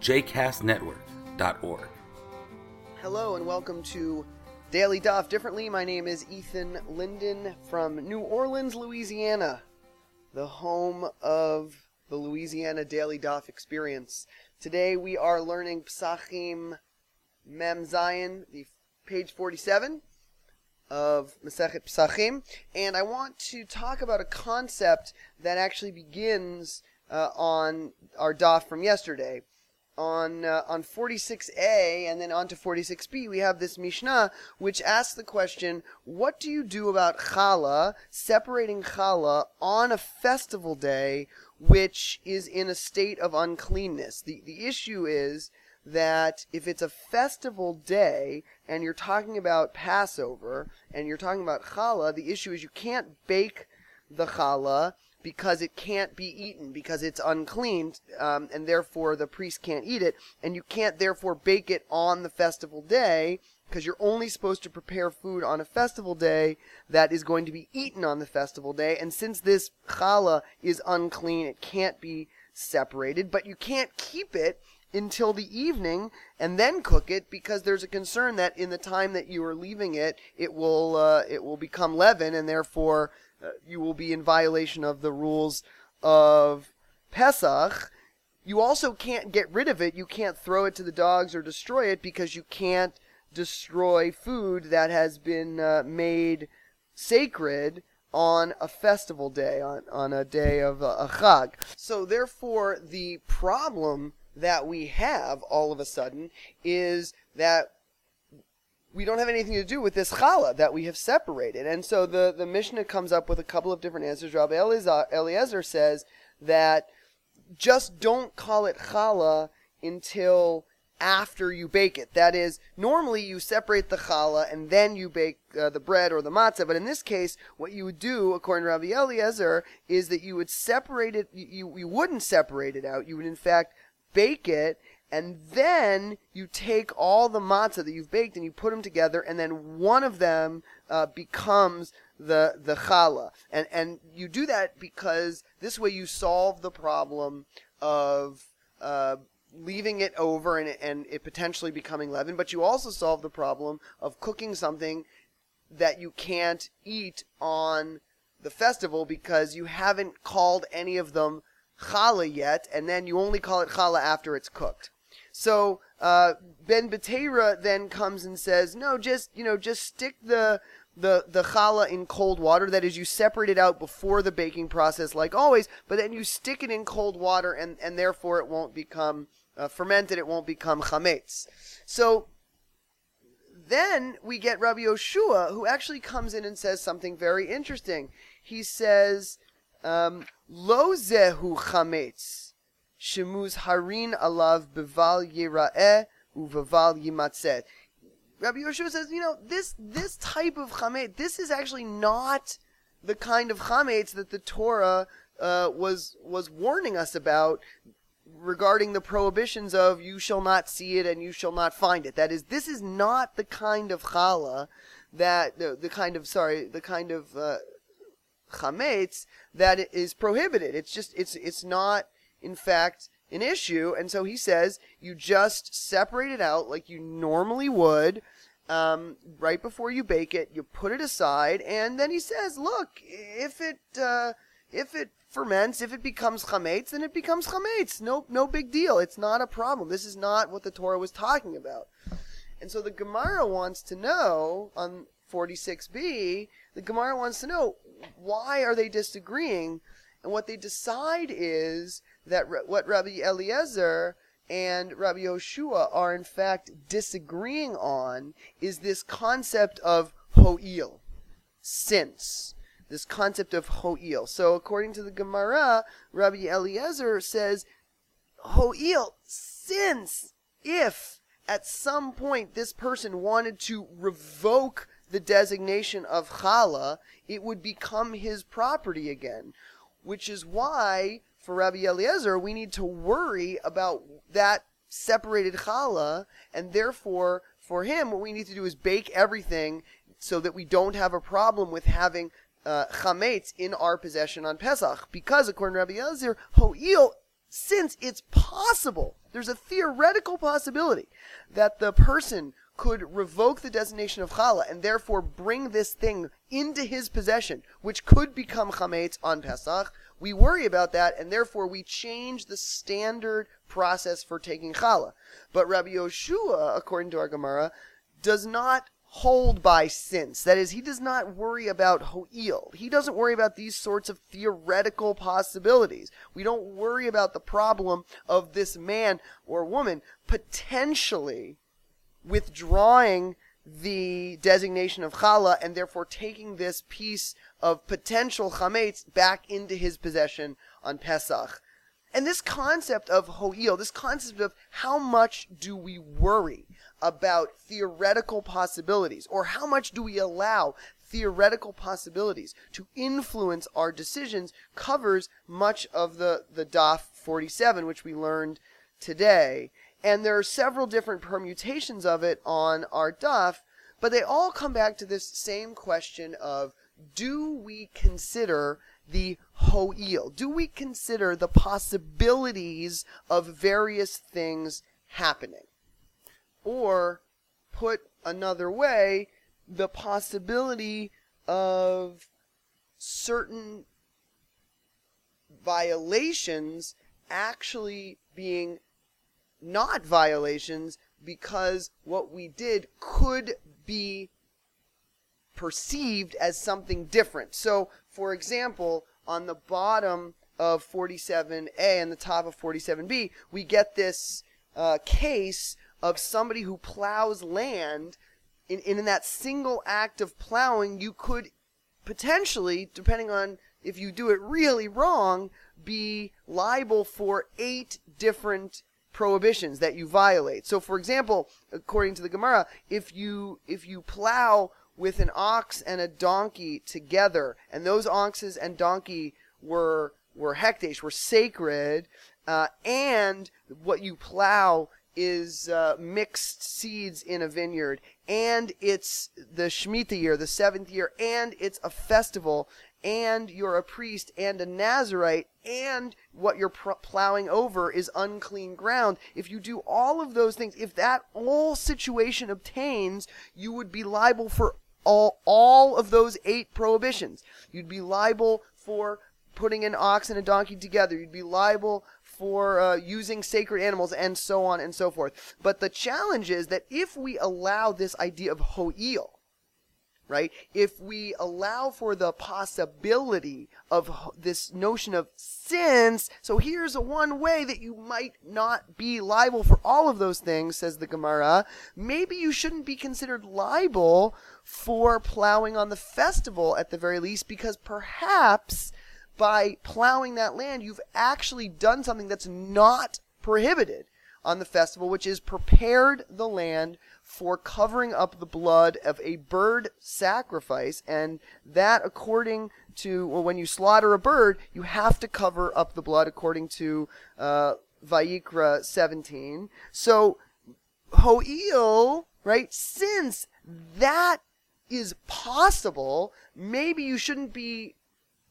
jcastnetwork.org. Hello and welcome to Daily Daf Differently. My name is Ethan Linden from New Orleans, Louisiana, the home of the Louisiana Daily Daf Experience. Today we are learning Psachim Mem Zayin, the page 47 of Masechet Psachim, and I want to talk about a concept that actually begins uh, on our daf from yesterday on uh, on 46a and then on to 46b we have this mishnah which asks the question what do you do about challah separating challah on a festival day which is in a state of uncleanness? The the issue is that if it's a festival day and you're talking about Passover and you're talking about challah the issue is you can't bake the challah because it can't be eaten because it's unclean um, and therefore the priest can't eat it and you can't therefore bake it on the festival day because you're only supposed to prepare food on a festival day that is going to be eaten on the festival day and since this challah is unclean it can't be separated but you can't keep it until the evening and then cook it because there's a concern that in the time that you are leaving it it will uh, it will become leaven and therefore you will be in violation of the rules of Pesach. You also can't get rid of it. You can't throw it to the dogs or destroy it because you can't destroy food that has been uh, made sacred on a festival day, on, on a day of a, a chag. So therefore, the problem that we have all of a sudden is that we don't have anything to do with this challah that we have separated. And so the, the Mishnah comes up with a couple of different answers. Rabbi Eliezer says that just don't call it challah until after you bake it. That is, normally you separate the challah and then you bake uh, the bread or the matzah. But in this case, what you would do, according to Rabbi Eliezer, is that you would separate it. You, you wouldn't separate it out. You would in fact bake it and then you take all the matzah that you've baked and you put them together, and then one of them uh, becomes the the challah, and and you do that because this way you solve the problem of uh, leaving it over and and it potentially becoming leaven, but you also solve the problem of cooking something that you can't eat on the festival because you haven't called any of them challah yet, and then you only call it challah after it's cooked. So uh, Ben Betera then comes and says, no, just you know, just stick the the the challah in cold water. That is, you separate it out before the baking process, like always, but then you stick it in cold water, and and therefore it won't become uh, fermented. It won't become chametz. So then we get Rabbi Yoshua, who actually comes in and says something very interesting. He says, um, "Lo zehu chametz." Shemuz harin alav beval yira'eh uveval yimatzeh. Rabbi Yoshua says, you know, this this type of chametz, this is actually not the kind of chametz that the Torah uh, was was warning us about regarding the prohibitions of you shall not see it and you shall not find it. That is, this is not the kind of challah that the, the kind of sorry the kind of uh, chametz that is prohibited. It's just it's it's not in fact, an issue. And so he says you just separate it out like you normally would. Um, right before you bake it, you put it aside, and then he says, "Look, if it uh, if it ferments, if it becomes chametz, then it becomes chametz. No, no big deal. It's not a problem. This is not what the Torah was talking about." And so the Gemara wants to know on 46b, the Gemara wants to know why are they disagreeing, and what they decide is that what Rabbi Eliezer and Rabbi Yoshua are in fact disagreeing on is this concept of ho'il, since. This concept of ho'il. So according to the Gemara, Rabbi Eliezer says, ho'il, since if at some point this person wanted to revoke the designation of challah, it would become his property again. Which is why, for Rabbi Eliezer, we need to worry about that separated challah, and therefore, for him, what we need to do is bake everything so that we don't have a problem with having uh, chametz in our possession on Pesach. Because according to Rabbi Eliezer, ho'il, since it's possible, there's a theoretical possibility that the person could revoke the designation of challah and therefore bring this thing into his possession, which could become chametz on Pesach. We worry about that, and therefore we change the standard process for taking challah. But Rabbi Yoshua, according to our Gemara, does not hold by since. That is, he does not worry about ho'il. He doesn't worry about these sorts of theoretical possibilities. We don't worry about the problem of this man or woman potentially withdrawing the designation of challah and therefore taking this piece of potential chametz back into his possession on Pesach. And this concept of ho'il, this concept of how much do we worry about theoretical possibilities, or how much do we allow theoretical possibilities to influence our decisions, covers much of the, the DAF 47, which we learned today. And there are several different permutations of it on our DAF, but they all come back to this same question of do we consider the ho'il? Do we consider the possibilities of various things happening? Or, put another way, the possibility of certain violations actually being not violations because what we did could be perceived as something different. So, for example, on the bottom of 47A and the top of 47B, we get this uh, case of somebody who plows land. In, in that single act of plowing, you could potentially, depending on if you do it really wrong, be liable for eight different prohibitions that you violate. So for example, according to the Gemara, if you if you plow with an ox and a donkey together, and those oxes and donkey were were hekdesh, were sacred, uh, and what you plow is uh, mixed seeds in a vineyard, and it's the Shemitah year, the seventh year, and it's a festival, and you're a priest and a Nazarite, and what you're pr- plowing over is unclean ground. If you do all of those things, if that whole situation obtains, you would be liable for all all of those eight prohibitions. You'd be liable for putting an ox and a donkey together. You'd be liable for uh, using sacred animals and so on and so forth. But the challenge is that if we allow this idea of ho'il, right? If we allow for the possibility of this notion of since, so here's a one way that you might not be liable for all of those things, says the Gemara. Maybe you shouldn't be considered liable for plowing on the festival at the very least, because perhaps by plowing that land, you've actually done something that's not prohibited on the festival, which is prepared the land for covering up the blood of a bird sacrifice, and that according to well, when you slaughter a bird, you have to cover up the blood according to uh, Vayikra 17. So Ho'il, right? Since that is possible, maybe you shouldn't be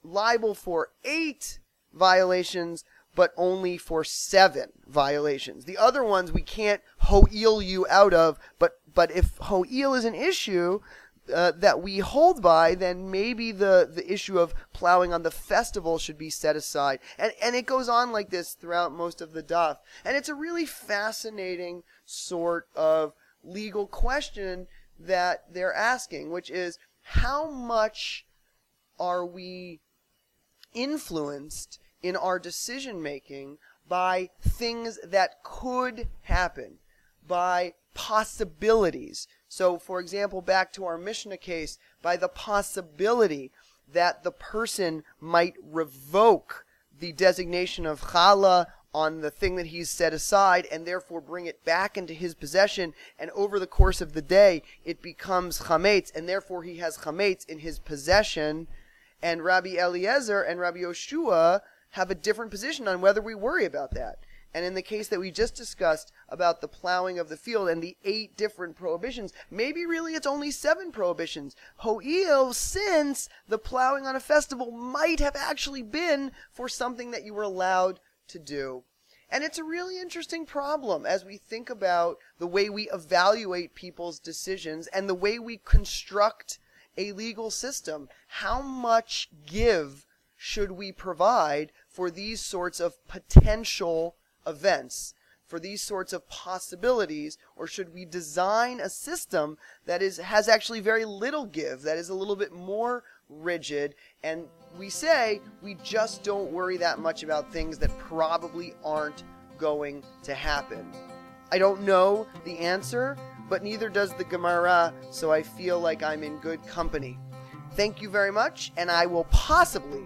liable for eight violations but only for seven violations. The other ones we can't ho'il you out of, but but if ho'il is an issue uh, that we hold by, then maybe the, the issue of plowing on the festival should be set aside. And and it goes on like this throughout most of the daf. And it's a really fascinating sort of legal question that they're asking, which is how much are we influenced in our decision making by things that could happen, by possibilities. So, for example, back to our Mishnah case, by the possibility that the person might revoke the designation of challah on the thing that he's set aside and therefore bring it back into his possession. And over the course of the day, it becomes chametz, and therefore he has chametz in his possession. And Rabbi Eliezer and Rabbi Yoshua have a different position on whether we worry about that. And in the case that we just discussed about the plowing of the field and the eight different prohibitions, maybe really it's only seven prohibitions. Ho'il, since the plowing on a festival might have actually been for something that you were allowed to do. And it's a really interesting problem as we think about the way we evaluate people's decisions and the way we construct a legal system. How much give should we provide for these sorts of potential events, for these sorts of possibilities, or should we design a system that is has actually very little give, that is a little bit more rigid, and we say we just don't worry that much about things that probably aren't going to happen. I don't know the answer, but neither does the Gemara, so I feel like I'm in good company. Thank you very much, and I will possibly